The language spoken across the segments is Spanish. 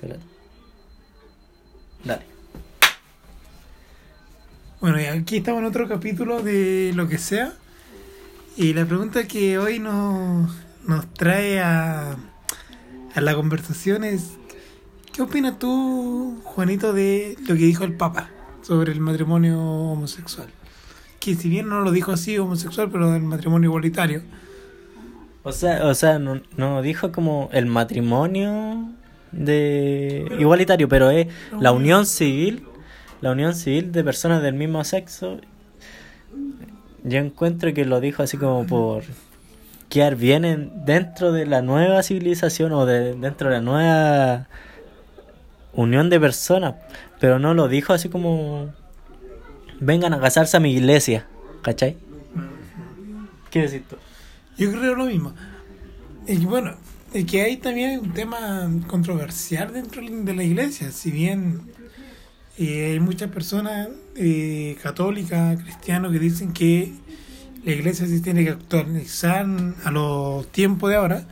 Espérate. Dale. Bueno, y aquí estamos en otro capítulo de lo que sea. Y la pregunta que hoy nos, nos trae a, a la conversación es, ¿qué opinas tú, Juanito, de lo que dijo el Papa sobre el matrimonio homosexual? Que si bien no lo dijo así homosexual, pero del matrimonio igualitario. O sea, o sea, no, no dijo como el matrimonio de igualitario, pero es la unión civil, la unión civil de personas del mismo sexo. Yo encuentro que lo dijo así como por quedar bien en- dentro de la nueva civilización o de dentro de la nueva unión de personas, pero no lo dijo así como vengan a casarse a mi iglesia, ¿cachai? ¿Qué decís tú? Yo creo lo mismo. Y bueno, es que hay también un tema controversial dentro de la iglesia. Si bien eh, hay muchas personas eh, católicas, cristianos, que dicen que la iglesia se tiene que actualizar a los tiempos de ahora,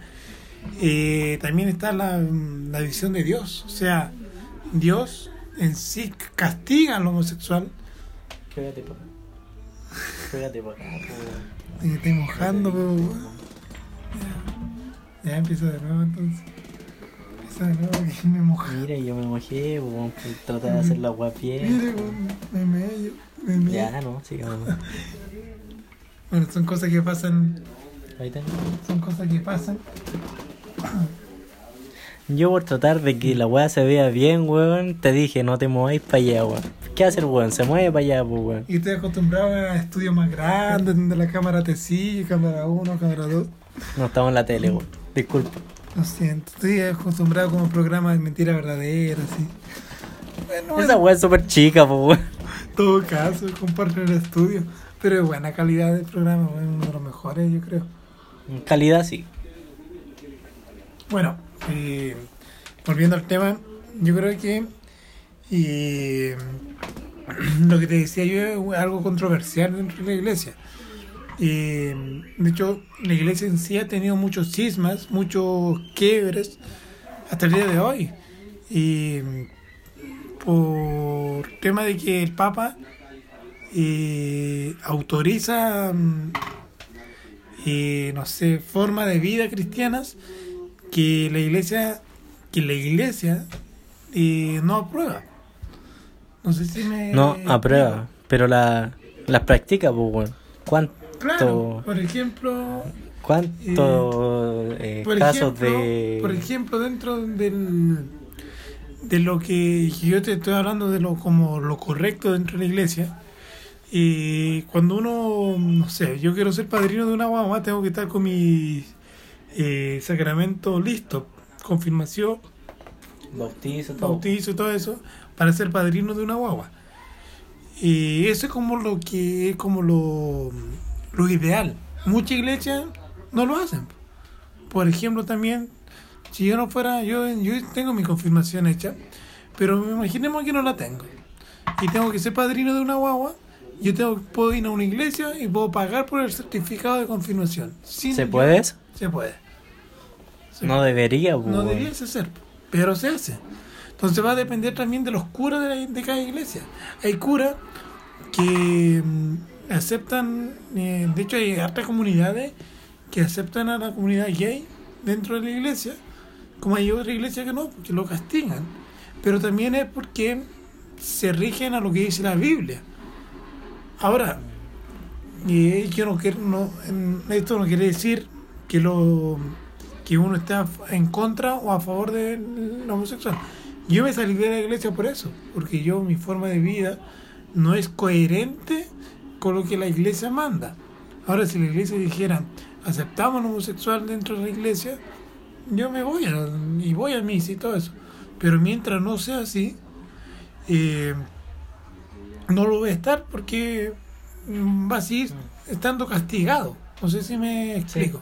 eh, también está la, la visión de Dios. O sea, Dios en sí castiga al homosexual. Pégate por Pégate por acá, estoy mojando. Ya, empieza de nuevo entonces. Empieza de nuevo que me moja. Mira, yo me mojé, po, por tratar de hacer la agua bien. Mire, weón, me medio, me. Ya, no, sigamos. Bueno, son cosas que pasan, Ahí tengo. son cosas que pasan. Yo por tratar de que la weá se vea bien, weón, te dije, no te mováis para allá, weón. ¿Qué hace el weón? Se mueve para allá, pues, weón. Y estoy acostumbrado a estudios más grandes, donde la cámara te sigue, cámara 1, cámara 2. No estamos en la tele, weón. Disculpa. Lo siento, estoy acostumbrado como programa de mentira verdadera, así. Bueno, Esa en weá es súper chica, pues, weón. todo caso, comparto el estudio. Pero es buena calidad del programa, uno de los mejores, yo creo. En calidad, sí. Bueno, eh, volviendo al tema, yo creo que eh, lo que te decía yo es algo controversial dentro de la iglesia. Eh, de hecho, la iglesia en sí ha tenido muchos cismas, muchos quiebres hasta el día de hoy. Y por tema de que el Papa eh, autoriza, mm, no sé, formas de vida cristianas que la iglesia que la iglesia eh, no aprueba no sé si me No, aprueba. Pero la, las practica, pues, weón. ¿Cuánto, claro por ejemplo cuánto eh, por casos ejemplo, de. por ejemplo dentro del de lo que yo te estoy hablando de lo como lo correcto dentro de la iglesia y cuando uno no sé yo quiero ser padrino de una guagua tengo que estar con mi eh, sacramento listo confirmación Bautizo, todo. bautizo todo eso para ser padrino de una guagua. Y eso es como lo que es como lo, lo ideal. Muchas iglesias no lo hacen. Por ejemplo, también, si yo no fuera, yo, yo tengo mi confirmación hecha, pero imaginemos que no la tengo. Y tengo que ser padrino de una guagua, yo tengo, puedo ir a una iglesia y puedo pagar por el certificado de confirmación. Sin ¿Se puede eso? Se puede. Se No debería, pues, no weón. debiese ser, pero se hace. Entonces va a depender también de los curas de, la- de cada iglesia. Hay curas que mm, aceptan, eh, de hecho hay hartas comunidades que aceptan a la comunidad gay dentro de la iglesia, como hay otras iglesias que no, que lo castigan. Pero también es porque se rigen a lo que dice la Biblia. Ahora, y yo no quiero, no, esto no quiere decir que lo que uno está en contra o a favor de la homosexual. Yo me salí de la iglesia por eso, porque yo mi forma de vida no es coherente con lo que la iglesia manda. Ahora si la iglesia dijera aceptamos al homosexual dentro de la iglesia, yo me voy a, y voy a misa y todo eso. Pero mientras no sea así, eh, no lo voy a estar porque va a seguir estando castigado. No sé si me explico.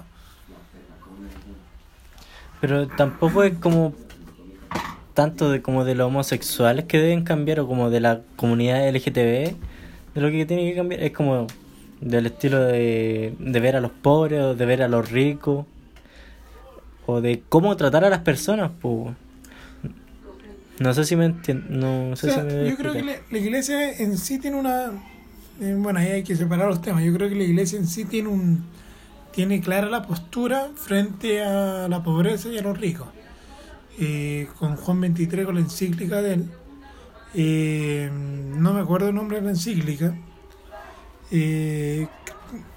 Pero tampoco es como tanto de como de los homosexuales que deben cambiar o como de la comunidad LGTB de lo que tiene que cambiar es como del estilo de, de ver a los pobres o de ver a los ricos o de cómo tratar a las personas pues No sé si me entiendo. No O sé sea, si me yo creo que la, la iglesia en sí tiene una... eh, bueno, ahí hay que separar los temas. Yo creo que la iglesia en sí tiene un tiene clara la postura frente a la pobreza y a los ricos. Eh, con Juan 23, con la encíclica de él. Eh, no me acuerdo el nombre de la encíclica. Eh,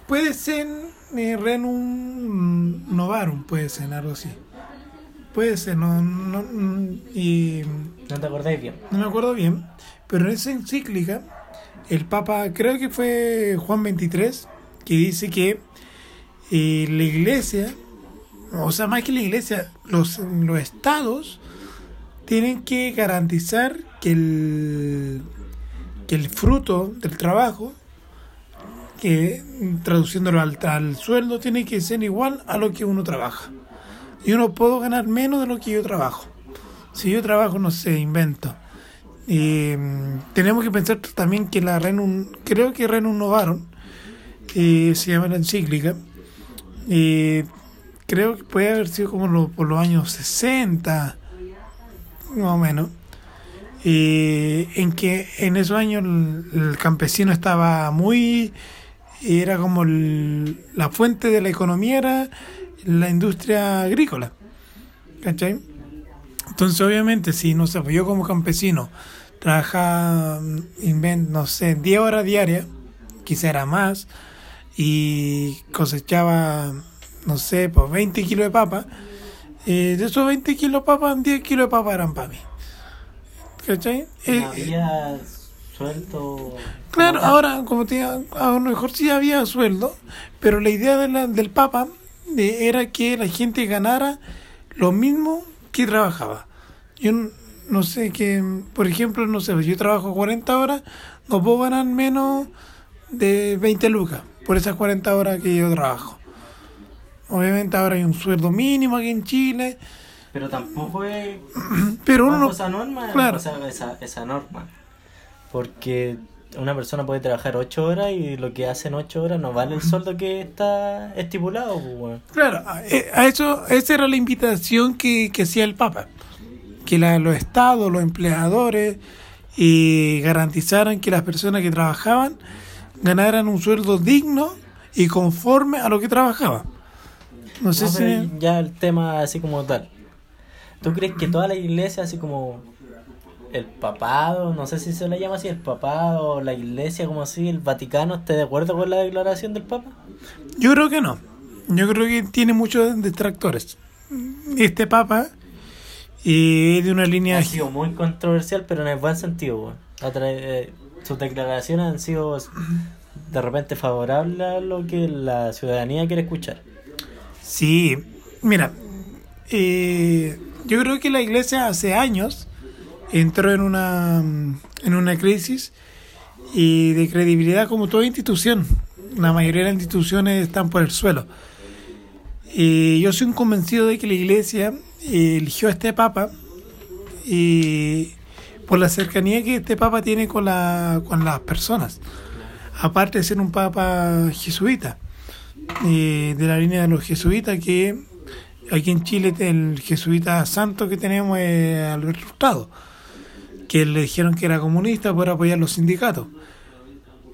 puede ser eh, Renum Novarum, puede ser algo así. Puede ser, no, no, y No te acordáis bien. no me acuerdo bien, pero en esa encíclica, el Papa, creo que fue Juan 23, que dice que eh, la iglesia, o sea, más que la iglesia, los, los estados tienen que garantizar que el, que el fruto del trabajo, que traduciéndolo al, al sueldo, tiene que ser igual a lo que uno trabaja. Yo no puedo ganar menos de lo que yo trabajo. Si yo trabajo, no sé, invento. Eh, tenemos que pensar también que la Renum, creo que Novarum, eh, se llama la encíclica, creo que puede haber sido como por los años 60, más o menos, eh, en que en esos años el, campesino estaba muy, era como la fuente de la economía era la industria agrícola, ¿cachai? Entonces, obviamente, si no sé, pues yo como campesino trabajaba, mm, no sé, 10 horas diarias, quizá era más, y cosechaba, no sé, pues 20 kilos de papa, eh, de esos 20 kilos de papa, 10 kilos de papa eran para mí. ¿Cachai? Eh, había sueldo. Claro, ahora, como te digo, a lo mejor sí había sueldo, pero la idea de la- del Papa eh, era que la gente ganara lo mismo que trabajaba. Yo no sé que, por ejemplo, no sé, yo trabajo 40 horas, no puedo ganar menos de 20 lucas por esas 40 horas que yo trabajo. Obviamente ahora hay un sueldo mínimo aquí en Chile, Pero tampoco es pero uno bajo esa norma, claro. esa, esa norma. Porque una persona puede trabajar 8 horas y lo que hacen 8 horas no vale el sueldo que está estipulado. pues. Claro, a, eh, a eso, esa era la invitación que, que hacía el Papa, que la- los estados, los empleadores, eh, garantizaran que las personas que trabajaban ganaran un sueldo digno y conforme a lo que trabajaban. No sé si... ya el tema así como tal. ¿Tú crees que toda la iglesia, así como el papado, no sé si se le llama así, el papado, la iglesia como así, el Vaticano, esté de acuerdo con la declaración del Papa? Yo creo que no. Yo creo que tiene muchos detractores. Este Papa es de una línea... Ha sido muy controversial, pero en el buen sentido. eh, sus declaraciones han sido de repente favorables a lo que la ciudadanía quiere escuchar. Sí, mira, eh, yo creo que la iglesia hace años entró en una, en una crisis y de credibilidad como toda institución. La mayoría de las instituciones están por el suelo. Y yo soy un convencido de que la iglesia eh, eligió a este papa y por la cercanía que este papa tiene con, la, con las personas. Aparte de ser un papa jesuita eh, de la línea de los jesuitas, que aquí en Chile el jesuita santo que tenemos es Alberto Hurtado, que le dijeron que era comunista por apoyar los sindicatos.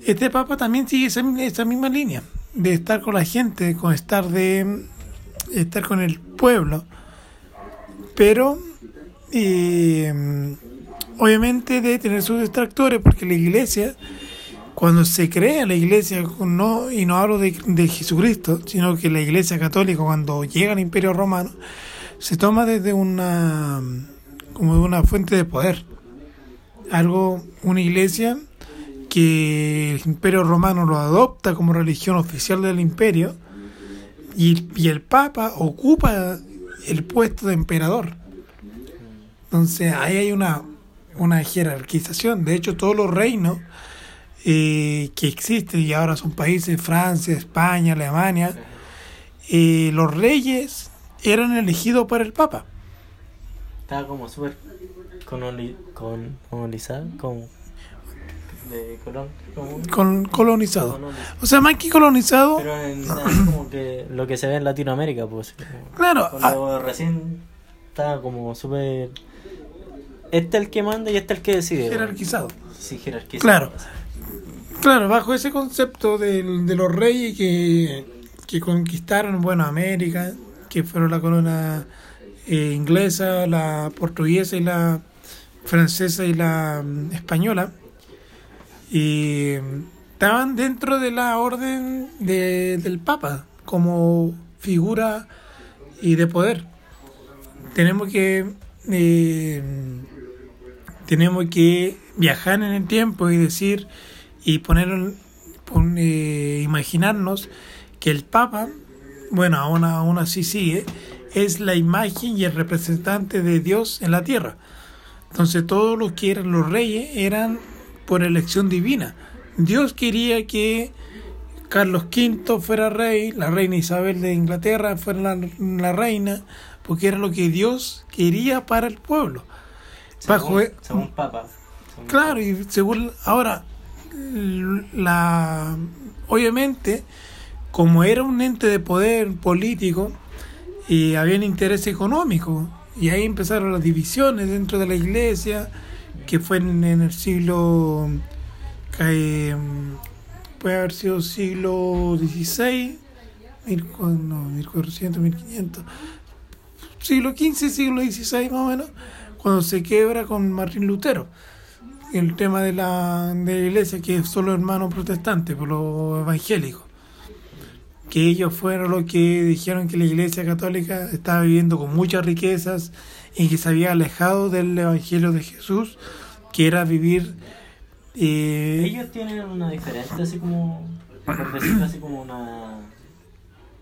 Este papa también sigue esa, misma línea, de estar con la gente, con estar de estar con el pueblo, pero eh, obviamente de tener sus distractores, porque la iglesia cuando se crea la iglesia, no, y no hablo de, de Jesucristo, sino que la iglesia católica cuando llega al imperio romano, se toma desde una, como de una fuente de poder. Algo, una iglesia que el imperio romano lo adopta como religión oficial del imperio y, y el papa ocupa el puesto de emperador. Entonces ahí hay una, una jerarquización. De hecho, todos los reinos eh, que existen y ahora son países, Francia, España, Alemania, eh, los reyes eran elegidos por el Papa. Estaba como súper colonizado, como de colon, como- Con, colonizado. colonizado. O sea, más que colonizado, Pero en, como que lo que se ve en Latinoamérica, pues. claro, ah, recién estaba como súper este es el que manda y este es el que decide. jerarquizado. Sí, jerarquizado. Claro. Claro, bajo ese concepto del- de, los reyes que, que conquistaron, bueno, América, que fueron la corona eh, inglesa, la portuguesa y la francesa y la mm, española, y mm, estaban dentro de la orden de- del Papa como figura y de poder. Tenemos que eh, tenemos que viajar en el tiempo y decir y poner pon- eh, imaginarnos que el Papa, bueno, aún, aún así sigue, es la imagen y el representante de Dios en la tierra. Entonces todos los que eran los reyes eran por elección divina. Dios quería que Carlos V fuera rey, la reina Isabel de Inglaterra fuera la, la reina, porque era lo que Dios quería para el pueblo. Bajo, Según, según Papa. Según Claro, y según ahora, la obviamente, como era un ente de poder político, y había un interés económico, y ahí empezaron las divisiones dentro de la iglesia, que fue en, el siglo, eh, puede haber sido siglo XVI, no, 1400, 1500, siglo XV, siglo XVI más o menos, cuando se quebra con Martín Lutero el tema de la, de la iglesia, que es solo hermano protestante, por lo evangélico. Que ellos fueron los que dijeron que la iglesia católica estaba viviendo con muchas riquezas y que se había alejado del evangelio de Jesús, que era vivir. eh, Ellos tienen una diferente, así como, por decirlo así, como una,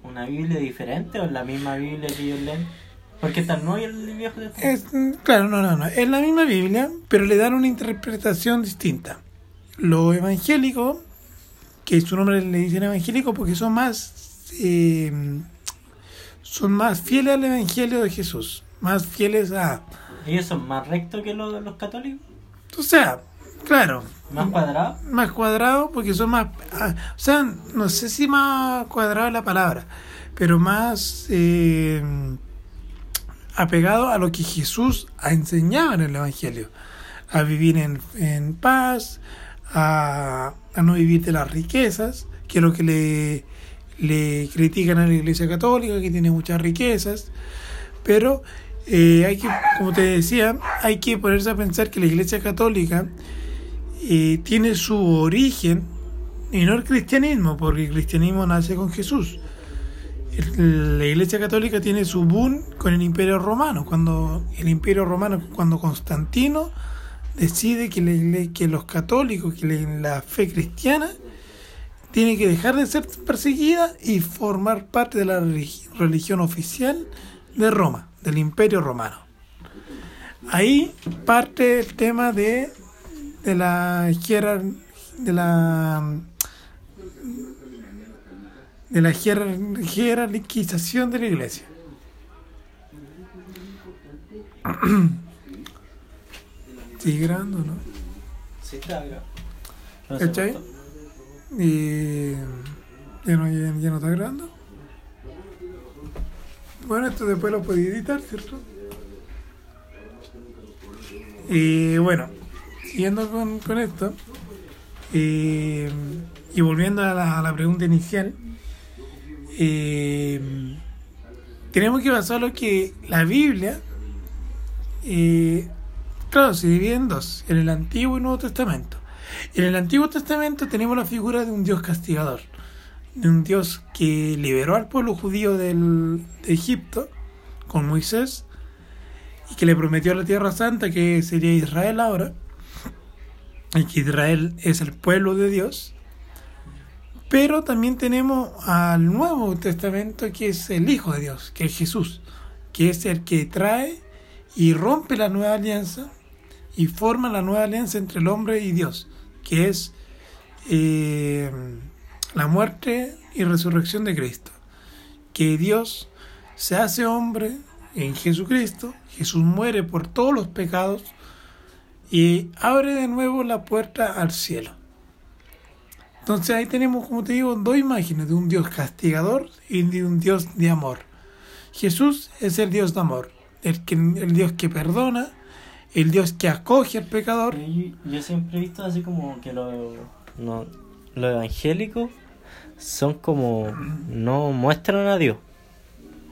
una Biblia diferente o la misma Biblia que ellos leen. Porque está el Nuevo y el Viejo. Es, mm, claro, no, no, no. Es la misma Biblia, pero le dan una interpretación distinta. Los evangélicos, que su nombre le dicen evangélico porque son más eh, son más fieles al evangelio de Jesús, más fieles a, Ellos son más rectos que los, los católicos, o sea, claro, más cuadrados. más cuadrados porque son más, ah, o sea, no sé si más cuadrado es la palabra, pero más eh, apegado a lo que Jesús ha enseñado en el Evangelio, a vivir en, en paz, a, no vivir de las riquezas, que es lo que le, le critican a la Iglesia Católica, que tiene muchas riquezas, pero eh, hay que, como te decía, hay que ponerse a pensar que la Iglesia Católica eh, tiene su origen, y no el cristianismo, porque el cristianismo nace con Jesús. La Iglesia Católica tiene su boom con el Imperio Romano, cuando el Imperio Romano, cuando Constantino decide que, igle- que los católicos, que la, fe cristiana, tiene que dejar de ser perseguida y formar parte de la religi- religión oficial de Roma, del Imperio Romano. Ahí parte el tema de, de la de la de la jerar- jerarquización de la iglesia. Sigue grabando, ¿no? Sí, está se ¿Cachai? Y ya no, ya, ya no está grabando. Bueno, esto después lo podía editar, ¿cierto? Y bueno, siguiendo con, con esto, eh, y volviendo a la, a la pregunta inicial, eh, tenemos que basarlo que la Biblia, eh, claro, se divide en dos, en el Antiguo y Nuevo Testamento. En el Antiguo Testamento tenemos la figura de un Dios castigador, de un Dios que liberó al pueblo judío del, de Egipto con Moisés y que le prometió la tierra santa que sería Israel ahora, y que Israel es el pueblo de Dios. Pero también tenemos al Nuevo Testamento que es el Hijo de Dios, que es Jesús, que es el que trae y rompe la nueva alianza y forma la nueva alianza entre el hombre y Dios, que es eh, la muerte y resurrección de Cristo. Que Dios se hace hombre en Jesucristo, Jesús muere por todos los pecados y abre de nuevo la puerta al cielo. Entonces ahí tenemos, como te digo, dos imágenes de un Dios castigador y de un Dios de amor. Jesús es el Dios de amor, el, que, el Dios que perdona, el Dios que acoge al pecador. Yo, siempre he visto así como que lo, no, los evangélicos son como. No muestran a Dios.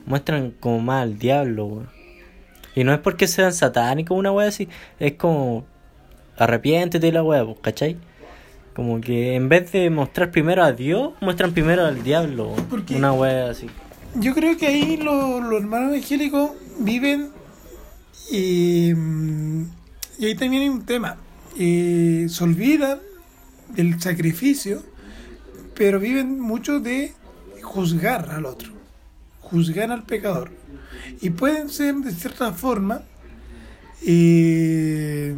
Muestran como más al diablo. Y no es porque sean satánicos una wea así. Es como. Arrepiéntete de la wea, pues, ¿cachai? Como que en vez de mostrar primero a Dios, muestran primero al diablo. weón. ¿Por qué? Una wea así. Yo creo que ahí los, los hermanos evangélicos viven y, mm, y ahí también hay un tema. Se olvidan del sacrificio, pero viven mucho de juzgar al otro, juzgar al pecador. Y pueden ser de cierta forma eh,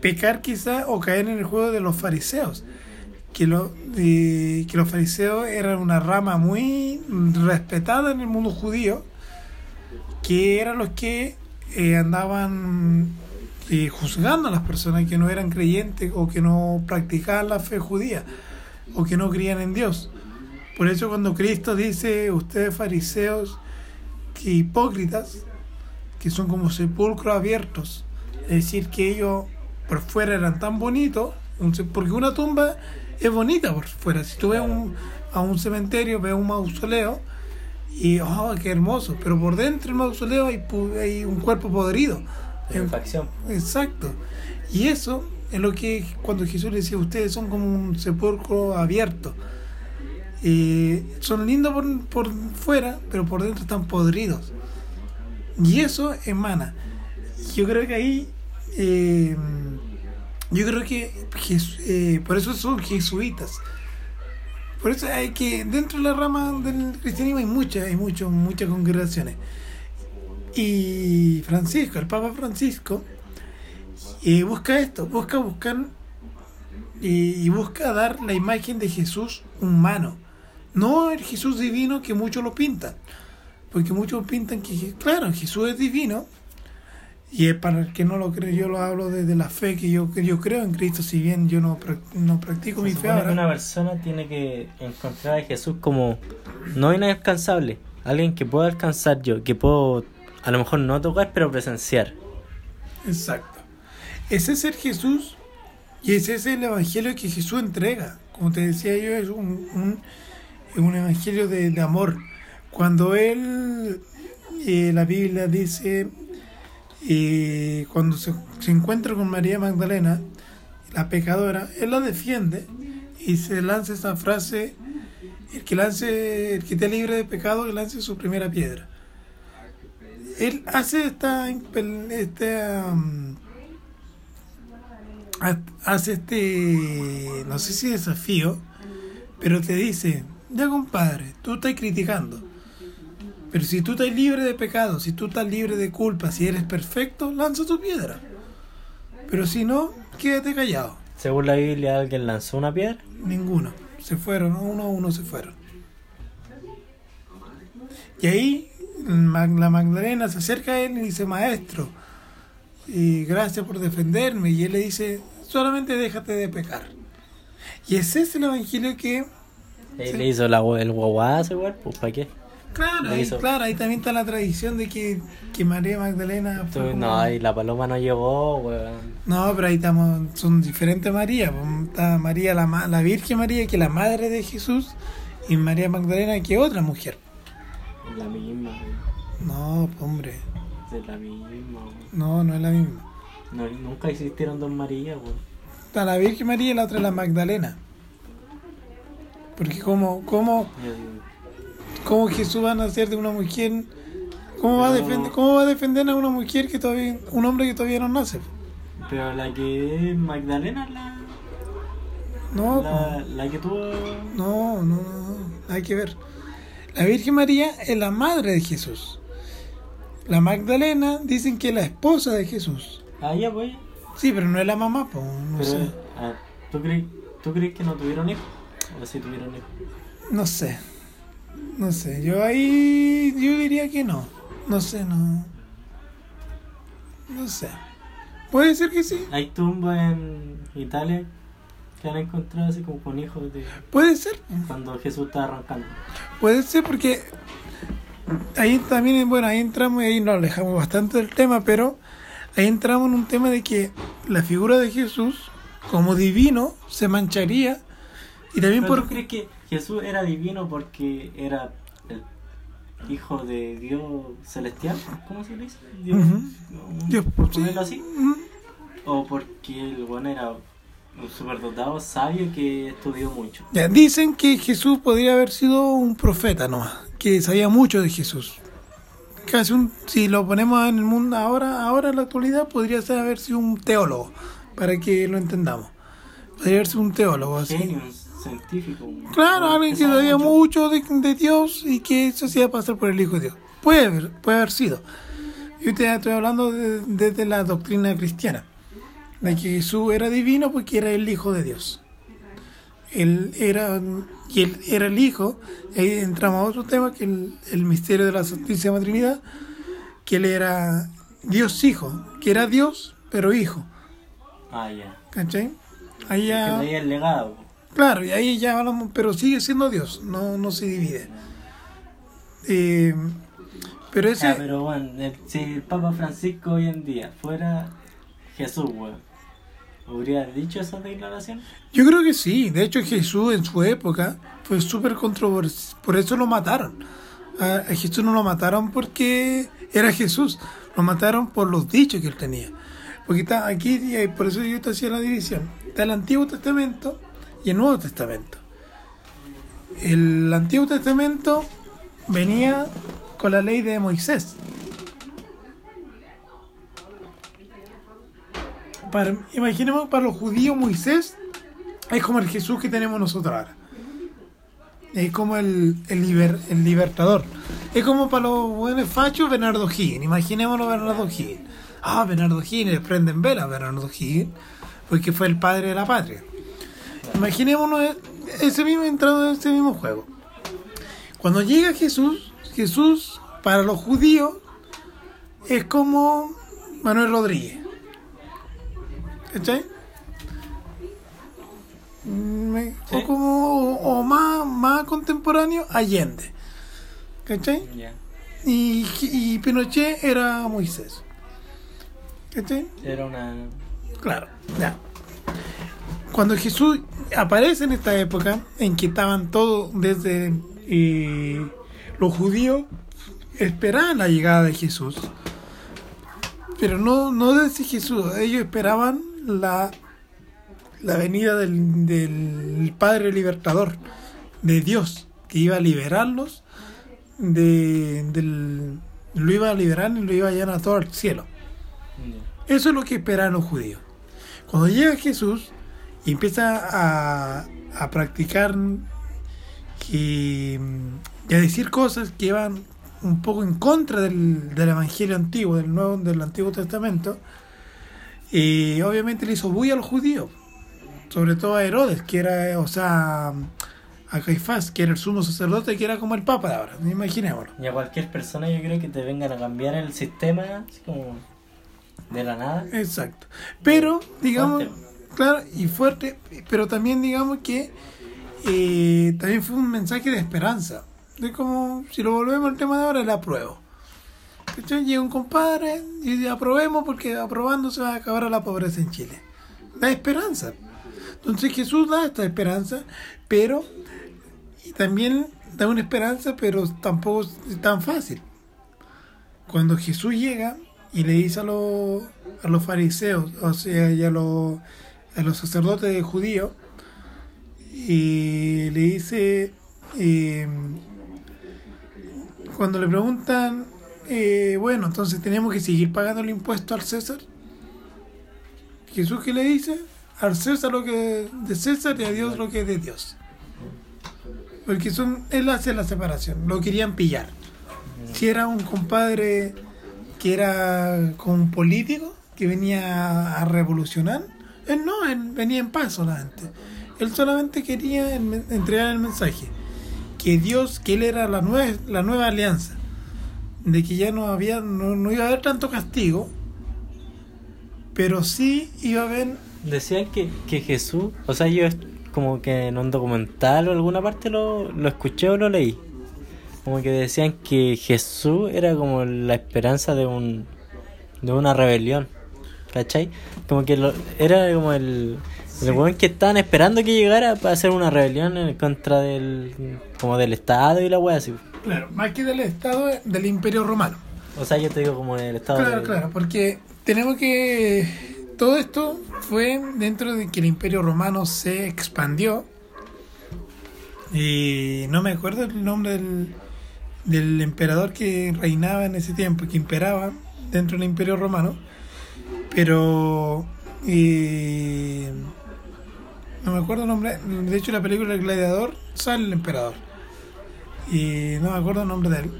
pecar quizá o caer en el juego de los fariseos que, lo, que los fariseos eran una rama muy respetada en el mundo judío, que eran los que eh, andaban eh, juzgando a las personas que no eran creyentes o que no practicaban la fe judía o que no creían en Dios. Por eso cuando Cristo dice, ustedes fariseos, que hipócritas, que son como sepulcros abiertos, es decir, que ellos por fuera eran tan bonitos, porque una tumba es bonita por fuera. Si tú ves un- a un cementerio, ves un mausoleo y, oh, qué hermoso, pero por dentro del mausoleo hay, un cuerpo podrido. Exacto. Y eso es lo que cuando Jesús le decía, ustedes son como un sepulcro abierto. Eh, son lindos por, por fuera, pero por dentro están podridos. Y eso emana. Yo creo que ahí, eh, yo creo que eh, por eso son jesuitas. Por eso hay que, dentro de la rama del cristianismo hay muchas, hay muchos, muchas congregaciones. Y Francisco, el Papa Francisco, eh, busca esto, busca buscar y busca dar la imagen de Jesús humano, no el Jesús divino que muchos lo pintan, porque muchos pintan que, claro, Jesús es divino, y es para el que no lo cree, yo lo hablo desde la fe que yo, que yo creo en Cristo, si bien yo no, no practico mi fe supone que ahora. una persona tiene que encontrar a Jesús como no inalcanzable, alguien que pueda alcanzar yo, que puedo a lo mejor no tocar, pero presenciar. Exacto. Ese es el Jesús y ese es el evangelio que Jesús entrega. Como te decía yo, es un, un evangelio de, de amor. Cuando él, eh, la Biblia dice, eh, cuando se, se encuentra con María Magdalena, la pecadora, él la defiende y se lanza esa frase, el que lance, el que esté libre de pecado, que lance su primera piedra él hace esta, esta um, ha- hace este no sé si desafío pero te dice ya compadre tú estás criticando pero si tú estás libre de pecado si tú estás libre de culpa si eres perfecto lanza tu piedra pero si no quédate callado Según la Biblia, alguien lanzó una piedra. Ninguno. Se fueron, uno a uno se fueron. Y ahí la Magdalena se acerca a él y dice, maestro, y gracias por defenderme. Y él le dice, solamente déjate de pecar. Y ese es el evangelio que, Él le hizo la, el guaguazo igual, pues ¿para qué? Claro, ahí, claro, ahí también está la tradición de que, que María Magdalena... fue Tú- como- no, y la paloma no llegó, weón. No, pero ahí estamos, son diferentes María. Está María, la, ma- la Virgen María, que es la madre de Jesús, y María Magdalena, que es otra mujer. Es la misma, No, pues, hombre, es la misma, weón. no, no es la misma. No, nunca existieron dos Marías, weón. Está la Virgen María y la otra es la Magdalena. Porque como, como, Yo digo, como Jesús va a nacer de una mujer, ¿cómo va, a defender, ¿cómo va a defender a una mujer que todavía, un hombre que todavía no nace? Pero la que es Magdalena, la, No, la, la que tuvo... no, no, no, no, hay que ver. La Virgen María es la madre de Jesús. La Magdalena dicen que es la esposa de Jesús. Ah, ya, pues. Sí, pero no es la mamá, pues, no Pero, sé. ah, ¿tú, crees, ¿Tú crees que no tuvieron hijos? ¿O si tuvieron hijos? No sé. No sé. Yo ahí. Yo diría que no. No sé, no. No sé. Puede ser que sí. Hay tumbas en Italia que han encontrado así como con hijos de Puede ser. cuando Jesús está arrancando. Puede ser porque. ahí también, bueno, ahí entramos y ahí nos alejamos bastante del tema, pero ahí entramos en un tema de que la figura de Jesús, como divino, se mancharía y también ¿Pero por... tú crees que Jesús era divino porque era el hijo de Dios celestial? ¿Cómo se le dice? Dios, Ujú. Dios, por sí. ponerlo así. ¿O porque el bueno era un superdotado sabio que estudió mucho? Ya, dicen que Jesús podría haber sido un profeta nomás, que sabía mucho de Jesús. Casi un, si lo ponemos en el mundo ahora, ahora en la actualidad, podría ser haber sido un teólogo, para que lo entendamos. Podría haber sido un teólogo, así. Genio, un científico. Claro, alguien que sabía mucho de, de Dios y que se hacía pasar por el Hijo de Dios. Puede haber, puede haber sido. Yo te estoy hablando de- desde la doctrina cristiana, de que Jesús era divino porque era el Hijo de Dios. Él era, y él era el Hijo, y ahí entramos a otro tema, que el, el misterio de la Santísima Trinidad, que él era Dios Hijo, que era Dios, pero Hijo. Ah, ya. ¿Cachai? Ahí ya... el legado. Claro, y ahí ya hablamos, pero sigue siendo Dios, no, no se divide. Eh, pero ese, Ah, pero bueno, el- si el Papa Francisco hoy en día fuera Jesús, weón, ¿habría dicho esa declaración? yo creo que sí. De hecho, Jesús en su época fue súper controversial, por eso lo mataron. A, Jesús no lo mataron porque era Jesús, lo mataron por los dichos que él tenía. Porque está aquí, y por eso yo te hacía la división. Está el Antiguo Testamento y el Nuevo Testamento. El Antiguo Testamento venía con la ley de Moisés. Para, imaginemos para los judíos Moisés es como el Jesús que tenemos nosotros ahora. Es como el, el, liber- el libertador. Es como para los buenos fachos Bernardo Higgins. Imaginémoslo Bernardo Higgins. Ah, Bernardo Higgins, prenden vela Bernardo Higgins, porque fue el padre de la patria. Imaginémonos ese mismo entrado en ese mismo juego. Cuando llega Jesús, Jesús para los judíos es como Manuel Rodríguez. ¿Cachai? Sí. O como o, más, más contemporáneo Allende. ¿Cachai? Y, y Pinochet era Moisés. ¿Cachai? Era una. Claro, ya. Cuando Jesús aparece en esta época en que estaban todos desde eh, los judíos esperaban la llegada de Jesús, pero no, no desde Jesús, ellos esperaban la, la venida del, del Padre Libertador, de Dios, que iba a liberarlos, de, del, lo iba a liberar y lo iba a llevar a todo el cielo. Eso es lo que esperaban los judíos. Cuando llega Jesús y empieza a, a practicar y, y a decir cosas que van un poco en contra del, del Evangelio antiguo, del nuevo, del Antiguo Testamento, y obviamente le hizo bulla a los judíos, sobre todo a Herodes, que era, o sea, a Caifás, que era el sumo sacerdote, que era como el Papa de ahora, imaginémoslo. Y a cualquier persona yo creo que te vengan a cambiar el sistema, así como de la nada. Exacto. Pero, digamos. Claro, y fuerte, pero también digamos que eh, también fue un mensaje de esperanza. De como, si lo volvemos al tema de ahora, el apruebo. ¿Cachai? Llega un compadre y dice, aprobemos porque aprobando se va a acabar la pobreza en Chile. Da esperanza. Entonces Jesús da esta esperanza, pero y también da una esperanza, pero tampoco es tan fácil. Cuando Jesús llega y le dice a los, a los fariseos, o sea, y a los, a los sacerdotes judíos, y le dice, eh, cuando le preguntan, eh, bueno, entonces tenemos que seguir pagando el impuesto al César. Jesús que le dice, al César lo que es de César y a Dios lo que es de Dios. Porque son, él hace la separación, lo querían pillar. Si era un compadre que era un político, que venía a revolucionar, él no, él venía en paz solamente. Él solamente quería entregar el mensaje, que Dios, que él era la nueva, la nueva alianza, de que ya no había, no, no iba a haber tanto castigo, pero sí iba a haber Decían que, que Jesús, o sea, yo como que en un documental o alguna parte lo, lo escuché o lo leí. como que decían que Jesús era como la esperanza de un de una rebelión. ¿Cachai? Como que lo, era como el, el weón que estaban esperando que llegara para hacer una rebelión en contra del como del Estado y la wea así. Claro, más que del Estado, del Imperio Romano. O sea, yo te digo como el Estado Claro, claro, porque tenemos que... Todo esto fue dentro de que el Imperio Romano se expandió. Y no me acuerdo el nombre del, del emperador que reinaba en ese tiempo, que imperaba dentro del Imperio Romano. Pero... no me acuerdo el nombre. De hecho, la película El Gladiador sale el emperador. Y no me acuerdo el nombre de él.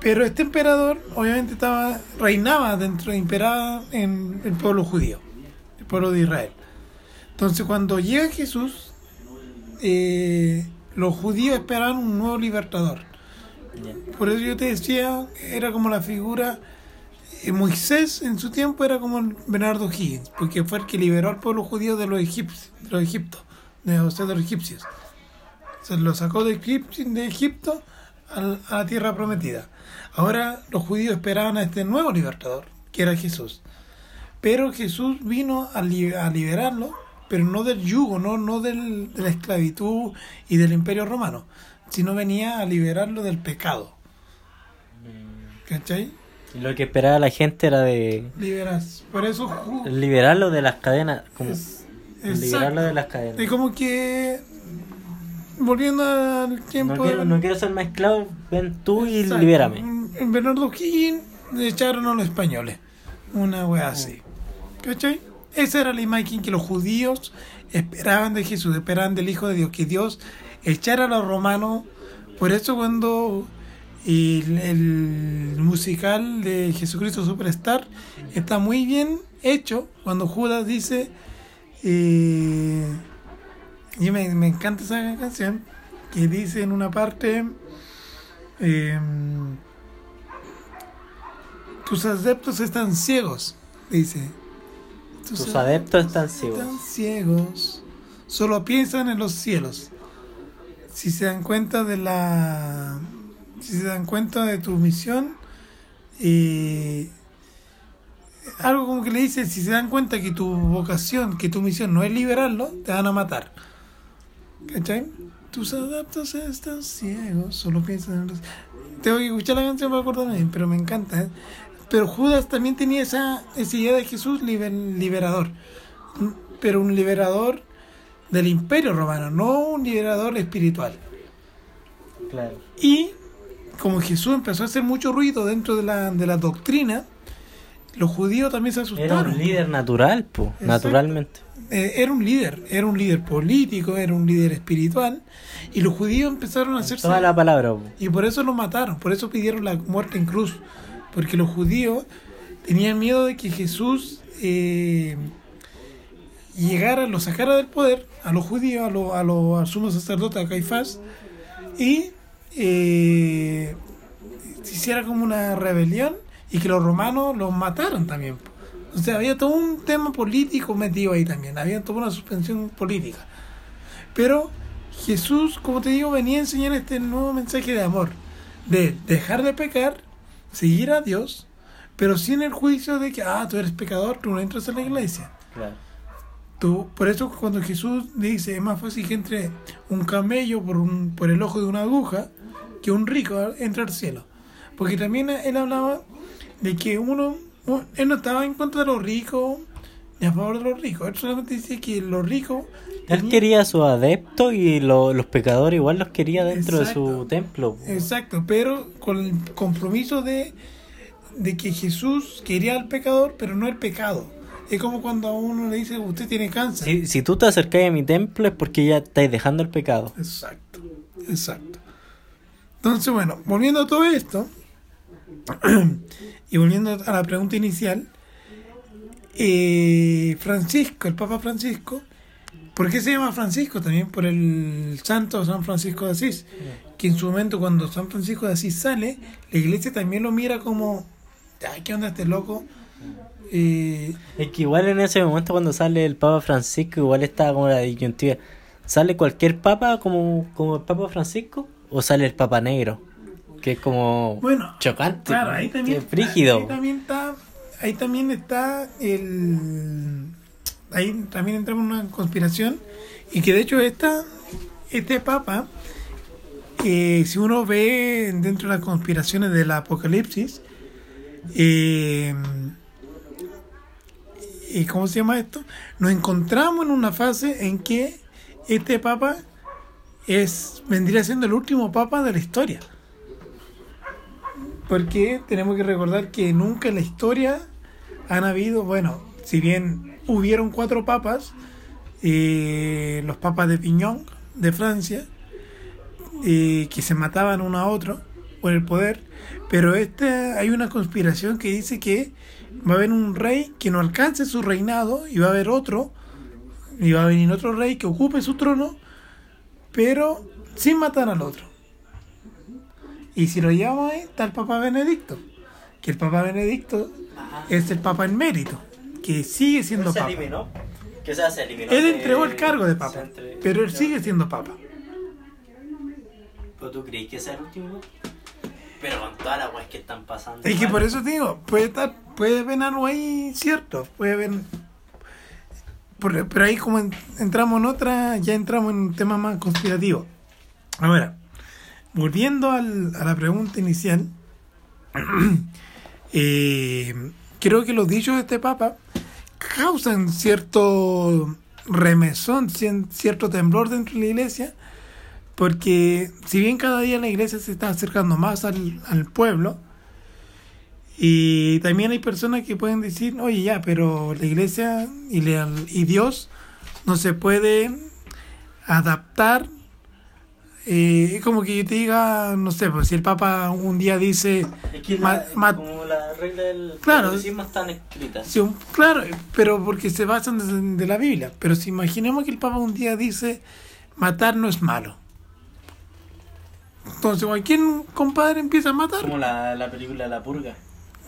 Pero este emperador, obviamente, estaba reinaba dentro, imperaba en el pueblo judío, el pueblo de Israel. Entonces, cuando llega Jesús, eh, los judíos esperaban un nuevo libertador. Por eso yo te decía, era como la figura. Eh, Moisés en su tiempo era como Bernardo Higgins, porque fue el que liberó al pueblo judío de los egipcios, de los egiptos, de, o sea, de los egipcios. Se lo sacó de, Egip- de Egipto a la tierra prometida. Ahora los judíos esperaban a este nuevo libertador, que era Jesús. Pero Jesús vino a, li- a liberarlo, pero no del yugo, no, no del- de la esclavitud y del imperio romano, sino venía a liberarlo del pecado. ¿Cachai? Y lo que esperaba la gente era de Liberas. Por eso... ju- liberarlo de las cadenas, como es- liberarlo de las cadenas. Es como que... Volviendo al tiempo... No quiero, no quiero ser más esclavo, ven tú y Exacto. libérame. En Bernardo Higgins echaron a los españoles. Una wea así. ¿Cachai? Esa era la imagen que los judíos esperaban de Jesús, esperaban del Hijo de Dios, que Dios echara a los romanos. Por eso cuando el, el musical de Jesucristo Superstar está muy bien hecho, cuando Judas dice, eh, y me, me encanta esa canción, que dice en una parte, eh, tus adeptos están ciegos, dice. Tus adeptos están ciegos. Están ciegos. Solo piensan en los cielos. Si se dan cuenta de la. Si se dan cuenta de tu misión. Y. Algo como que le dice: si se dan cuenta que tu vocación, que tu misión no es liberarlo, te van a matar. ¿Cachai? Tus adeptos están ciegos. Solo piensan en los. Tengo que escuchar la canción para acordarme bien, pero me encanta. ¿eh? Pero Judas también tenía esa, esa idea de Jesús liber- liberador. Pero un liberador del imperio romano, no un liberador espiritual. Claro. Y como Jesús empezó a hacer mucho ruido dentro de la, de la doctrina, los judíos también se Era asustaron. un líder natural, po, Exacto. naturalmente. Eh, era un líder, era un líder político, era un líder espiritual, y los judíos empezaron a hacerse... Toda la palabra, po. Y por eso lo mataron, por eso pidieron la muerte en cruz, porque los judíos tenían miedo de que Jesús eh, llegara, lo sacara del poder a los judíos, a los a los- al sumo sacerdote, a Caifás, y eh, hiciera como una rebelión y que los romanos los mataran también. O sea, había todo un tema político metido ahí también, había toda una suspensión política. Pero Jesús, como te digo, venía a enseñar este nuevo mensaje de amor, de dejar de pecar, seguir a Dios, pero sin el juicio de que, ah, tú eres pecador, tú no entras en la iglesia. Claro. Tú, por eso cuando Jesús dice, es más fácil que entre un camello por, un, por el ojo de una aguja que un rico entre al cielo. Porque también él hablaba de que uno, él no estaba en contra de los ricos ni a favor de los ricos. Él solamente dice que los ricos... Él quería a sus adeptos y lo- los pecadores igual los quería dentro de su templo. Exacto, pero con el compromiso de, de que Jesús quería al pecador, pero no el pecado. Es como cuando a uno le dice, usted tiene cáncer. Si, si tú te acercas a mi templo es porque ya estáis dejando el pecado. Exacto, exacto. Entonces, bueno, volviendo a todo esto, y volviendo a la pregunta inicial, eh, Francisco, el Papa Francisco, ¿por qué se llama Francisco? También por el santo San Francisco de Asís, que en su momento cuando San Francisco de Asís sale, la iglesia también lo mira como, ay, ¿qué onda este loco? Eh, Es que igual en ese momento cuando sale el Papa Francisco igual estaba como la disyuntiva. ¿Sale cualquier papa como, como el Papa Francisco o sale el Papa Negro? que es como Bueno, chocante, Claro, ahí que también, es frígido. ahí también está, ahí también está el, ahí también entramos en una conspiración y que de hecho esta, este papa, eh, si uno ve dentro de las conspiraciones del apocalipsis, eh, ¿y cómo se llama esto? Nos encontramos en una fase en que este papa es vendría siendo el último papa de la historia. Porque tenemos que recordar que nunca en la historia han habido, bueno, si bien hubieron cuatro papas, eh, los papas de Piñón, de Francia, eh, que se mataban uno a otro por el poder, pero este hay una conspiración que dice que va a haber un rey que no alcance su reinado y va a haber otro, y va a venir otro rey que ocupe su trono, pero sin matar al otro. Y si lo llevamos ahí, está el Papa Benedicto. Que el Papa Benedicto es el Papa en mérito. Que sigue siendo se Papa. eliminó. Que se se eliminó. Él entregó el cargo de Papa. entre- Pero él sigue siendo Papa. ¿Pero tú crees que es el último? Pero con todas las weas que están pasando. Es que por eso te digo, puede estar, puede haber algo ahí cierto. Puede haber. Pero ahí como en- entramos en otra, ya entramos en un tema más conspirativo. Ahora, volviendo al- a la pregunta inicial, eh, creo que los dichos de este Papa causan cierto remesón, cierto temblor dentro de la iglesia, porque si bien cada día la iglesia se está acercando más al pueblo, y también hay personas que pueden decir, oye ya, pero la iglesia y, la- y Dios no se puede adaptar. Eh, es como que yo te diga, no sé, pues si el Papa un día dice, Es que ma- la, ma- como la regla del Claro. están escritas. Un- claro, pero porque se basan de, de la Biblia. Pero si imaginemos que el Papa un día dice, matar no es malo. Entonces cualquier compadre empieza a matar. Como la, la película La Purga.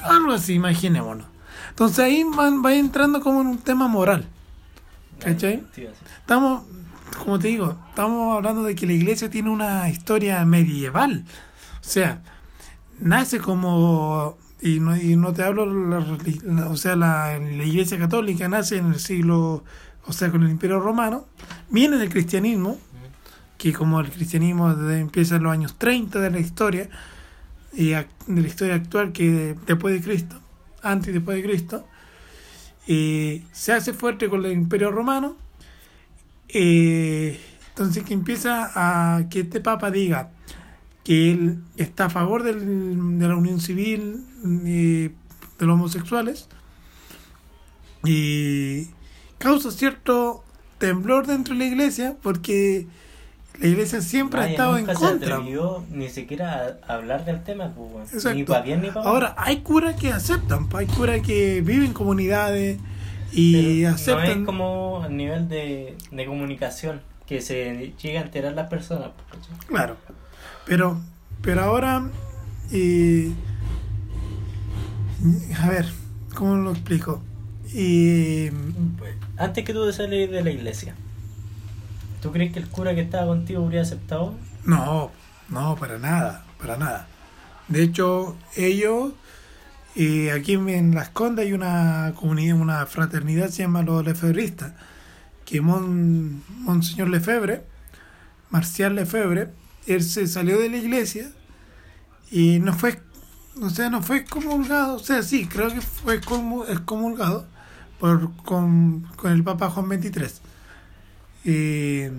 Algo así, imaginémonos. Entonces ahí van, va entrando como en un tema moral. ¿Cachai? Sí. Estamos, como te digo, estamos hablando de que la iglesia tiene una historia medieval. O sea, nace como, y no, y no te hablo, la, la- o sea, la, la iglesia católica nace en el siglo, o sea, con el imperio romano, viene del cristianismo, que como el cristianismo empieza en los años 30 de la historia, de la historia actual que de- después de Cristo, antes y después de Cristo, se hace fuerte con el imperio romano, eh, entonces que empieza a que este papa diga que él está a favor del- de la unión civil eh, de los homosexuales y causa cierto temblor dentro de la iglesia porque la iglesia siempre ha estado en se contra. atrevió ni siquiera a hablar del tema, pues. Ni para bien ni para. Ahora, hay curas que aceptan, pues, hay curas que viven en comunidades y Pero aceptan. No es como a nivel de, de comunicación que se llegue a enterar las personas. pues. Claro. Pero, pero ahora, eh, a ver, ¿cómo lo explico? Eh, Antes que tú de salir de la iglesia, ¿tú crees que el cura que estaba contigo hubiera aceptado? no, no, para nada, para nada. De hecho, ellos, eh, aquí en Las Condes hay una comunidad, una fraternidad, se llama los lefebristas, que Mon, Monseñor Lefebvre, Marcial Lefebvre, él se salió de la iglesia y no fue, o sea, no fue excomulgado, o sea, sí, creo que fue excomu- excomulgado por, con, con el Papa Juan XXIII. Eh,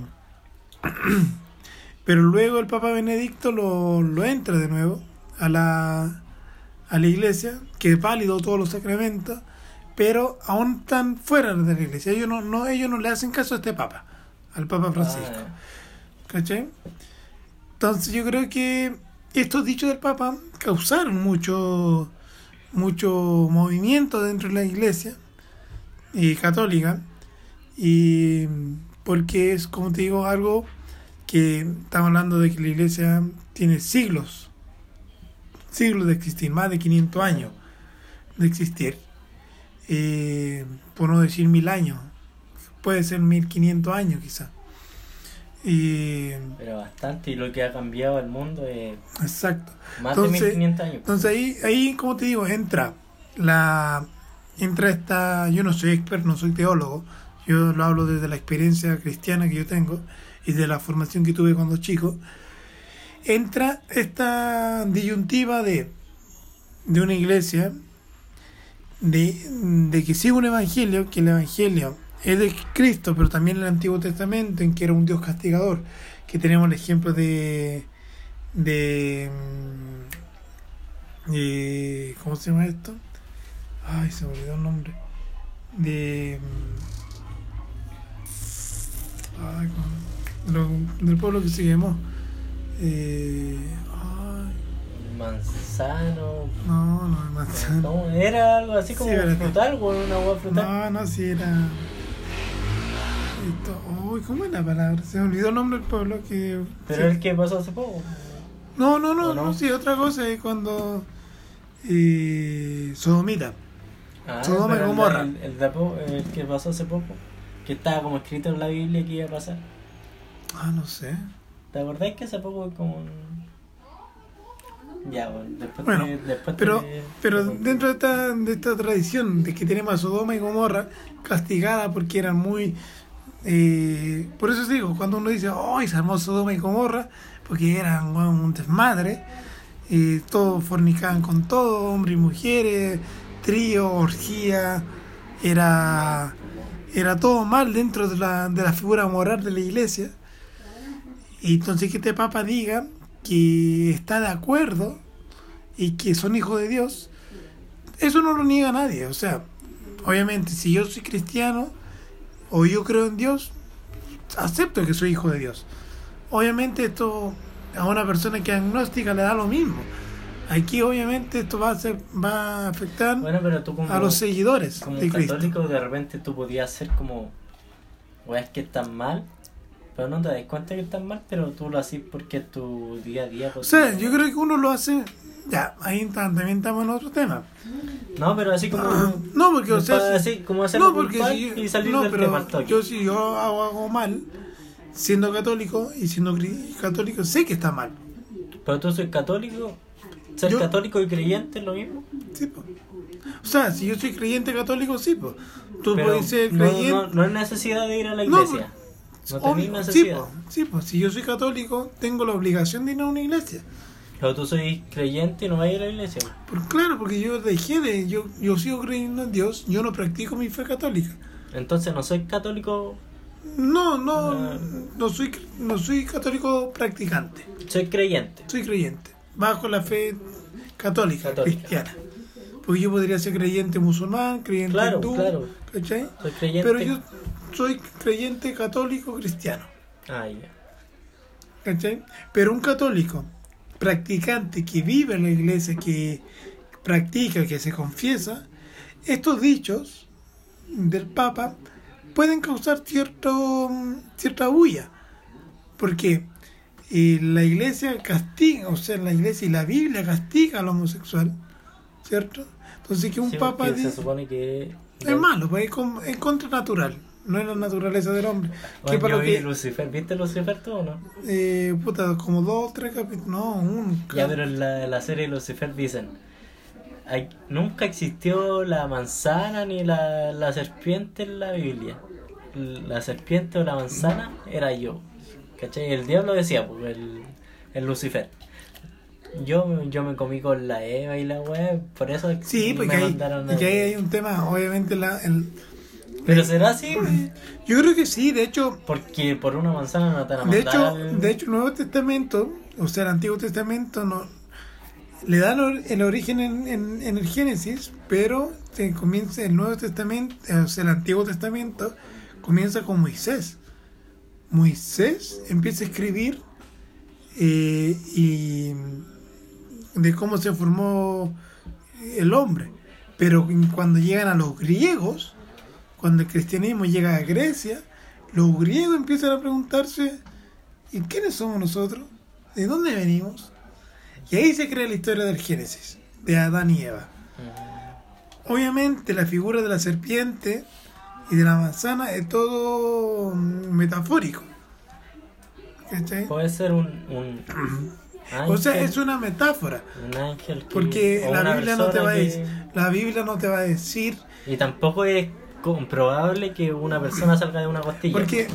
pero luego el Papa Benedicto lo, lo entra de nuevo a la, a la iglesia, que es válido todos los sacramentos, pero aún están fuera de la iglesia. Ellos no, no, ellos no le hacen caso a este Papa, al Papa Francisco. Ah, ¿Cachai? Entonces yo creo que estos dichos del Papa causaron mucho, mucho movimiento dentro de la iglesia eh, católica y porque es, como te digo, algo que estamos hablando de que la iglesia tiene siglos, siglos de existir, más de 500 años de existir, eh, por no decir mil años, puede ser 1500 años quizás. Y, Pero bastante, y lo que ha cambiado el mundo es exacto. más de Entonces- 1500 años. Entonces ahí, ahí como te digo, entra la entra esta, yo no soy experto, no soy teólogo, yo lo hablo desde la experiencia cristiana que yo tengo y de la formación que tuve cuando chico, entra esta disyuntiva de, de una iglesia, de, de que sigue un evangelio, que el evangelio es de Cristo, pero también el Antiguo Testamento, en que era un Dios castigador, que tenemos el ejemplo de, de mm, ¿cómo se llama esto? Ay, se me olvidó el nombre. De mm, ay, ¿cómo? Lo- del pueblo que se quemó. Eh, Manzano. no, no, el manzano. Era algo así como Sí, frutal, con una agua frutal. No, no, si era. Esto, uy, ¿cómo es la palabra? Se me olvidó el nombre del pueblo que. Pero sí. el que pasó hace poco. No, no, no, ¿O no, no? sí, otra cosa es cuando. Eh, Sodomita. Ah, Sodoma y el- Gomorra. El, el el que pasó hace poco. Que estaba como escrito en la Biblia que iba a pasar. Ah, no sé. ¿Te acordáis que hace poco como un... Ya, bueno, después Bueno, te- después Pero, te- pero te- dentro de esta, de esta tradición de que tenemos a Sodoma y Gomorra castigada porque eran muy... eh, por eso os digo, cuando uno dice, ¡ay, se armó Sodoma y Gomorra! Porque eran bueno, un desmadre, eh, todos fornicaban con todo, hombres y mujeres, trío, orgía, era, era todo mal dentro de la, de la figura moral de la iglesia. Y entonces que este papa diga que está de acuerdo y que son hijos de Dios, eso no lo niega nadie. O sea, obviamente, si yo soy cristiano o yo creo en Dios, acepto que soy hijo de Dios. Obviamente esto a una persona que es agnóstica le da lo mismo. Aquí obviamente esto va a, ser, va a afectar Bueno, pero tú como, a los seguidores como de Cristo. católico de repente tú podías hacer como... Weas que están mal, pero no te das cuenta que están mal, pero tú lo haces porque es tu día a día. O sea, yo creo que uno lo hace... Ya, ahí ta- también estamos en otro tema. No, pero así como... Ah, no, porque, o sea, así, como hacerlo no, porque si yo- y salir no, del pero tema al toque. yo si yo hago mal, siendo católico y siendo católico, sé que está mal. Pero tú soy católico, ser Yo- católico y creyente es lo mismo. Sí, po. O sea, si yo soy creyente católico, sí, pues. Tú Pero puedes ser no, creyente. no, no hay necesidad de ir a la No, iglesia. No, obvio, tenés sí, necesidad. sí, pues. Si yo soy católico, tengo la obligación de ir a una iglesia. Pero tú soy creyente y no vas a ir a la iglesia. Por, claro, porque yo dejé de. Yo, yo sigo creyendo en Dios, yo no practico mi fe católica. Entonces no soy católico, No, no, Ah. no soy, no soy católico practicante. soy creyente. Soy creyente, bajo la fe católica, Católica. cristiana. Porque yo podría ser creyente musulmán, creyente Claro, hindú, claro. ¿cachai? Soy creyente. Pero yo soy creyente católico cristiano, Ah. ¿cachai? Pero un católico practicante que vive en la iglesia, que practica, que se confiesa, estos dichos del Papa pueden causar cierto, cierta bulla. Porque eh, la iglesia castiga, o sea, la iglesia y la Biblia castiga al homosexual, ¿cierto? Entonces que un Sí, papa porque se dice, supone que... es malo, pues es, es contranatural, no es la naturaleza del hombre. Que para lo que, Lucifer. ¿Viste Lucifer tú o no? eh, puta, como dos, tres capítulos, no, uno. Ya, pero en la, la serie Lucifer dicen... hay- nunca existió la manzana ni la, la serpiente en la Biblia. La serpiente o la manzana era yo. ¿Cachai? El diablo decía, pues, el, el Lucifer. Yo, yo me comí con la Eva y la web, por eso Sí, me porque ahí, mandaron a- y que ahí hay un tema, obviamente, la, el, Pero será así, yo creo que sí, de hecho, porque por una manzana no te van a de hecho, de hecho, el Nuevo Testamento, o sea, el Antiguo Testamento, no le da el or- el origen en, en- en el Génesis, pero se comienza el Nuevo Testamento, o sea, el Antiguo Testamento comienza con Moisés. Moisés empieza a escribir eh, y de cómo se formó el hombre. Pero cuando llegan a los griegos, cuando el cristianismo llega a Grecia, los griegos empiezan a preguntarse, ¿y quiénes somos nosotros? ¿De dónde venimos? Y ahí se crea la historia del Génesis, de Adán y Eva. Obviamente la figura de la serpiente y de la manzana es todo metafórico. ¿cachai? Puede ser un, un O sea, ángel, es una metáfora. un ángel que- Porque la Biblia no te va a decir, la Biblia no te va a decir, Y tampoco es comprobable que una persona salga de una costilla. porque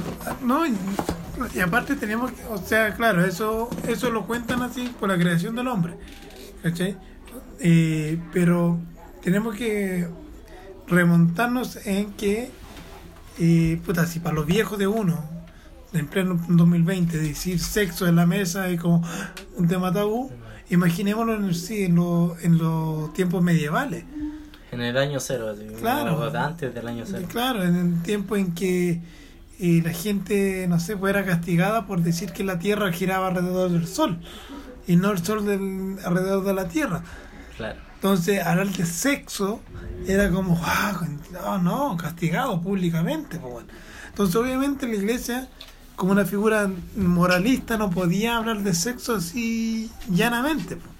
no, y, aparte tenemos, que- o sea, claro, eso eso lo cuentan así por la creación del hombre, ¿cachai? Eh, pero tenemos que remontarnos en que, eh, puta, si para los viejos de uno, en pleno 2020, decir sexo en la mesa es como un tema tabú, imaginémoslo en, sí, en, lo- en los tiempos medievales. En el año cero, así, Claro. antes del año cero. Claro, en el tiempo en que eh, la gente, no sé, pues era castigada por decir que la Tierra giraba alrededor del Sol y no el Sol del, alrededor de la Tierra. Claro. Entonces, hablar de sexo era como, "Ah, no, castigado públicamente. pues. Entonces, obviamente, la iglesia, como una figura moralista, no podía hablar de sexo así llanamente. pues.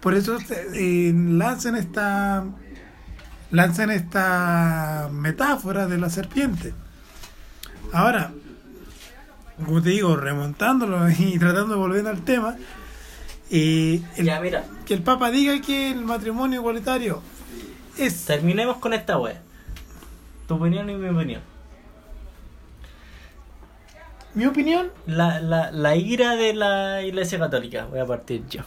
Por eso eh, lanzan esta lanzan esta metáfora de la serpiente. Ahora, como te digo, remontándolo y tratando de volver al tema, el- Ya, mira, que el Papa diga que el matrimonio igualitario es terminemos con esta wea. Tu opinión y mi opinión. mi opinión. La, la, la ira de la iglesia católica, voy a partir yo.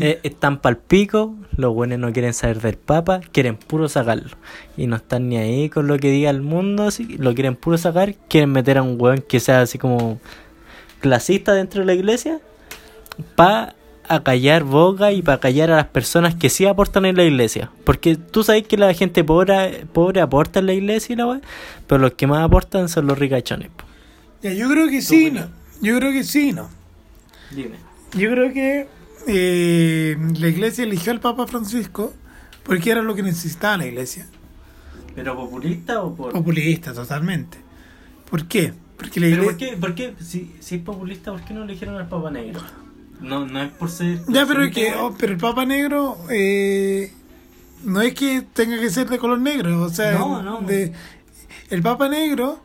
Eh, están pal pico, los buenos no quieren saber del Papa, quieren puro sacarlo. Y no están ni ahí con lo que diga el mundo, así, lo quieren puro sacar, quieren meter a un weón que sea así como clasista dentro de la iglesia, para acallar boca y para callar a las personas que sí aportan en la iglesia. Porque tú sabes que la gente pobre, pobre aporta en la iglesia y la weá, pero los que más aportan son los ricachones. Ya, yo creo que sí, no. Yo creo que sí, no. Dime. Yo creo que eh, la iglesia eligió al Papa Francisco porque era lo que necesitaba la iglesia. ¿Pero populista o por.? Populista, totalmente. ¿Por qué? Porque la ¿Pero por qué? ¿Por qué? Si, si es populista, ¿por qué no eligieron al Papa Negro? No, no es por ser. Ya, pero es que, oh, pero el Papa Negro eh, no es que tenga que ser de color negro, o sea, No, no. de- el Papa Negro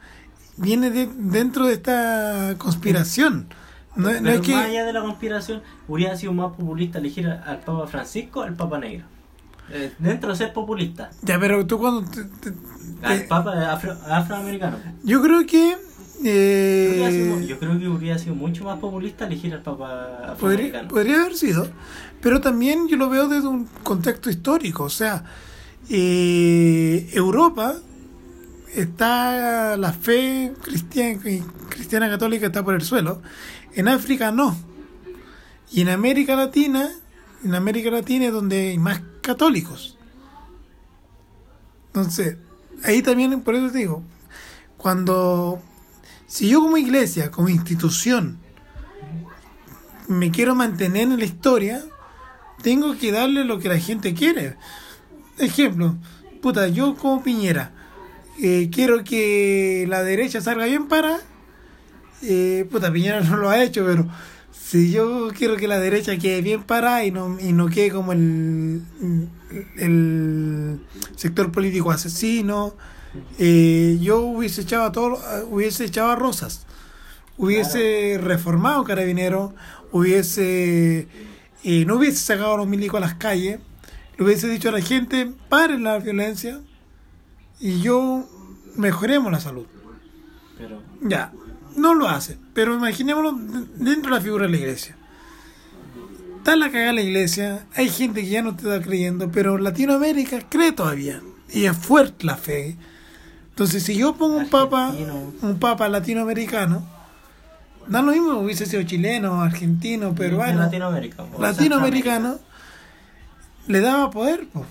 viene de, dentro de esta conspiración. No, no Pero es que más allá de la conspiración, hubiera sido más populista elegir al Papa Francisco o al Papa Negro. Eh, dentro de ser populista. ya, pero tú cuando te- te- Al te- Papa afro- afroamericano. yo creo que Sido- eh, yo creo que hubiera sido mucho más populista elegir al Papa podría, podría haber sido, pero también yo lo veo desde un contexto histórico, o sea, eh, Europa está la fe cristiana, cristiana católica está por el suelo, en África no, y en América Latina, en América Latina es donde hay más católicos. Entonces, ahí también, por eso te digo, cuando, si yo como iglesia, como institución, me quiero mantener en la historia, tengo que darle lo que la gente quiere. Ejemplo, puta, yo como Piñera, eh, quiero que la derecha salga bien para, eh, puta, Piñera no lo ha hecho, pero si yo quiero que la derecha quede bien para y no, y no quede como el, el sector político asesino, eh, yo hubiese echado a todo, hubiese echado a Rosas, hubiese reformado Carabinero, hubiese eh, no hubiese sacado a los milicos a las calles, le hubiese dicho a la gente, paren la violencia y yo mejoremos la salud. Pero, Ya, no lo hace, pero imaginémoslo de- dentro de la figura de la iglesia. Está la cagada la iglesia, hay gente que ya no te está creyendo, pero Latinoamérica cree todavía y es fuerte la fe. Entonces, si yo pongo un papa, un papa latinoamericano, da lo mismo, hubiese sido chileno, argentino, en peruano, Latinoamérica. o latinoamericano, le daba poder. po.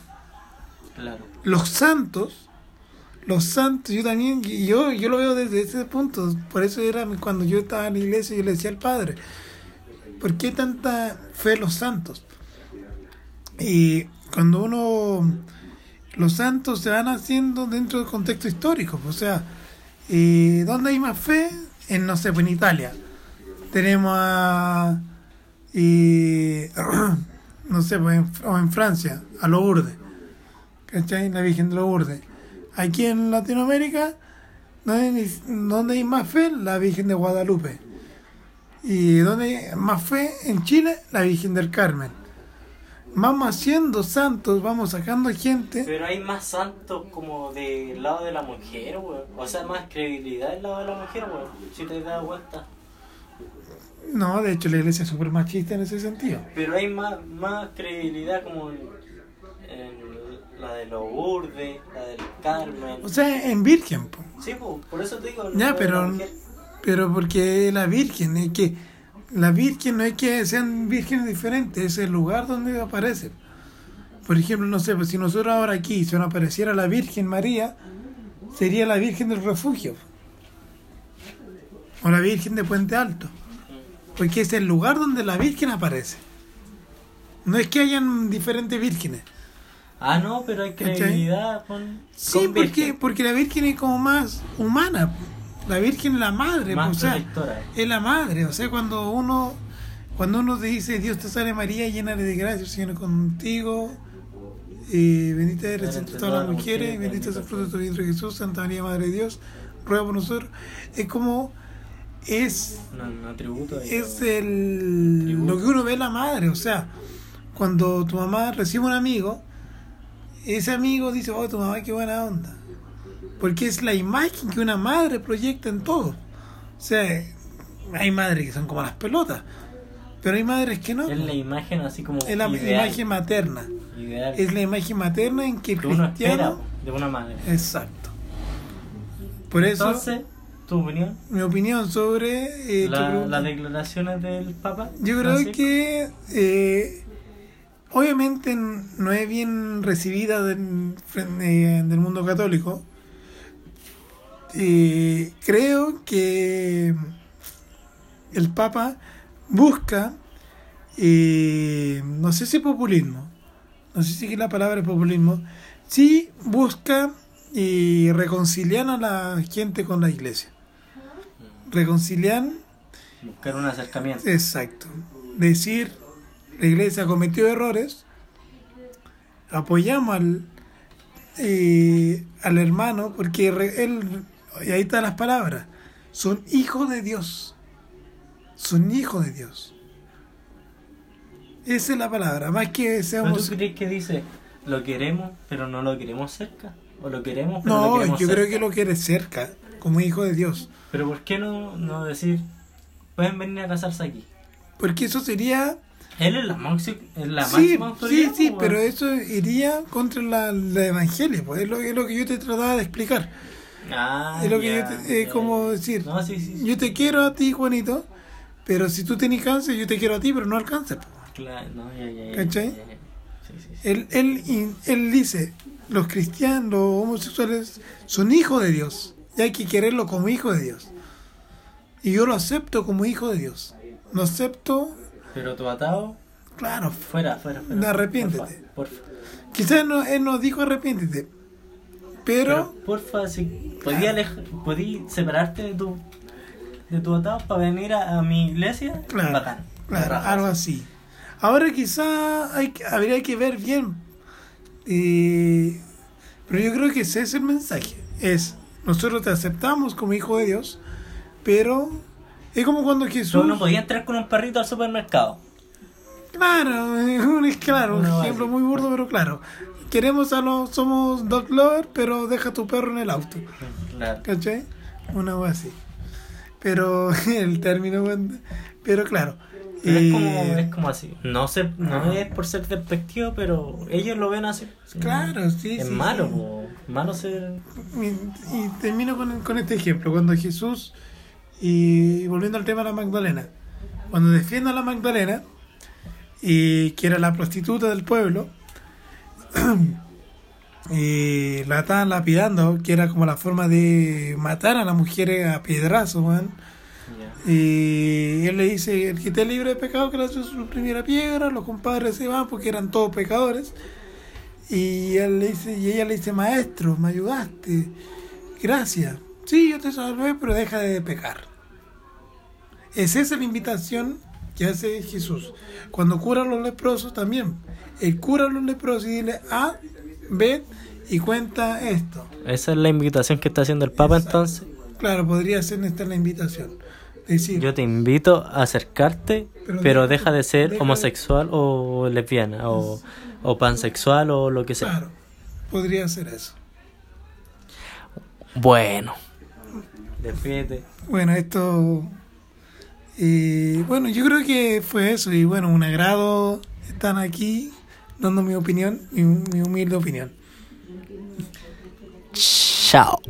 Claro. Los santos, los santos, yo también, yo, yo lo veo desde ese punto. Por eso era cuando yo estaba en la iglesia, yo le decía al padre, ¿por qué tanta fe los santos? Y cuando uno, los santos se van haciendo dentro del contexto histórico, o sea, eh, ¿dónde hay más fe? En, no sé, pues en Italia. Tenemos a, y, no sé, pues en, o en Francia, a Lourdes. ¿cachai? La Virgen de Lourdes. Aquí en Latinoamérica, ¿dónde hay, dónde hay más fe? La Virgen de Guadalupe. ¿Y dónde más fe? En Chile, la Virgen del Carmen. Vamos haciendo santos, vamos sacando gente. Pero hay más santos como del lado de la mujer, weón. O sea, más credibilidad del lado de la mujer, weón. Si te dado cuenta. No, de hecho la iglesia es súper machista en ese sentido. Pero hay más, más credibilidad como en, en la de Lourdes, la del Carmen. O sea, en Virgen. po. Sí, pues, por eso te digo. Ya, pero, pero porque la Virgen, es que la Virgen no es que sean vírgenes diferentes, es el lugar donde aparece. Por ejemplo, no sé, pues si nosotros ahora aquí, si nos apareciera la Virgen María, sería la Virgen del Refugio. O la Virgen de Puente Alto. Porque es el lugar donde la Virgen aparece. No es que hayan diferentes vírgenes. Ah, no, pero hay credibilidad con. Sí, con porque, porque la Virgen es como más humana. La Virgen es la madre, pues, o sea, es la madre. O sea, cuando uno cuando uno te dice Dios te salve María, llena de gracia, el Señor es contigo. Y bendita eres entre todas las mujeres, y bendito es el fruto de tu vientre Jesús, Santa María, Madre de Dios, ruega por nosotros. Es como es Un, un atributo. ahí, es el lo que uno ve en la madre, o sea, cuando tu mamá recibe un amigo, ese amigo dice, oh, tu mamá qué buena onda, porque es la imagen que una madre proyecta en todo. O sea, hay madres que son como las pelotas, pero hay madres que no. Es la imagen así como. Es la ideal, imagen materna, ideal es la imagen materna en que el que uno espera cristiano... de una madre. Exacto. Por eso, Entonces, tu opinión. mi opinión sobre... eh, La- las declaraciones del Papa. Yo creo Francisco. que eh, obviamente no es bien recibida del, eh, del mundo católico. Eh, creo que el Papa busca, eh, no sé si populismo, no sé si la palabra es populismo, sí busca y reconciliar a la gente con la iglesia. Reconciliar Buscar un acercamiento. Exacto. Decir, la iglesia cometió errores, apoyamos al, eh, al hermano, porque él, y ahí están las palabras, son hijos de Dios. Son hijos de Dios. Esa es la palabra, más que ¿Pero seamos... tú crees que dice lo queremos, pero no lo queremos cerca? ¿O lo queremos, pero lo No, queremos yo creo que lo quiere cerca, como hijo de Dios. Pero ¿por qué no, no decir, pueden venir a casarse aquí? Porque eso sería Él es la, es la sí, máxima sí, autoridad. sí, po, pero weón. eso iría contra la, la evangelio, pues es lo, es lo que yo te trataba de explicar. Ah, es lo que yo te- como decir, No, sí, sí. sí. yo te quiero a ti, Juanito, pero si tú tenés cáncer, yo te quiero a ti, pero no al cáncer. Claro, no, ya, ya, ¿Cachai? Él, él, él dice, los cristianos, los homosexuales son hijos de Dios, y hay que quererlo como hijo de Dios. Y yo lo acepto como hijo de Dios. Lo acepto, Pero tu atado, claro. fuera, fuera, fuera. Arrepiéntete. Porfa, porfa. Quizás no, él nos dijo arrepiéntete, pero... Pero, porfa, si podía, alej- podí separarte de tu, de tu atado para venir a, a mi iglesia, Claro, bacán. claro, algo así. Ahora quizá hay, habría que ver bien. eh, pero yo creo que ese es el mensaje. Es, nosotros te aceptamos como hijo de Dios, pero es como cuando Jesús... No podía entrar con un perrito al supermercado. Claro, es claro, un ejemplo muy burdo, pero claro. Queremos a los... Somos dog lover, pero deja tu perro en el auto. Claro. ¿Cachai? Una cosa así. Pero el término... Pero claro. Pero es, como, es como así. No sé, no es por ser despectivo, pero ellos lo ven así. Sí. Claro, sí, Es sí, malo, sí. malo ser. Y, y termino con, con este ejemplo. Cuando Jesús, y volviendo al tema de la Magdalena, cuando defiende a la Magdalena, y que era la prostituta del pueblo, y la estaban lapidando, que era como la forma de matar a las mujeres a piedrazo, weón. Y él le dice, el que esté libre de pecado, que hace su primera piedra, los compadres se van porque eran todos pecadores. Y él le dice, y ella le dice, maestro, me ayudaste, gracias. Sí, yo te salvé, pero deja de pecar. Es esa la invitación que hace Jesús. Cuando cura a los leprosos también. Él cura a los leprosos y dile, ah, ve y cuenta esto. Esa es la invitación que está haciendo el Papa Exacto. entonces. Claro, podría ser esta la invitación. decir, Yo te invito a acercarte, Pero pero, deja- deja de ser deja- homosexual o lesbiana o, o pansexual o lo que sea. claro, podría ser eso. Bueno. Despídete. Bueno, esto. Y bueno, yo creo que fue eso. Y bueno, un agrado estar aquí dando mi opinión, mi, mi humilde opinión. Chao.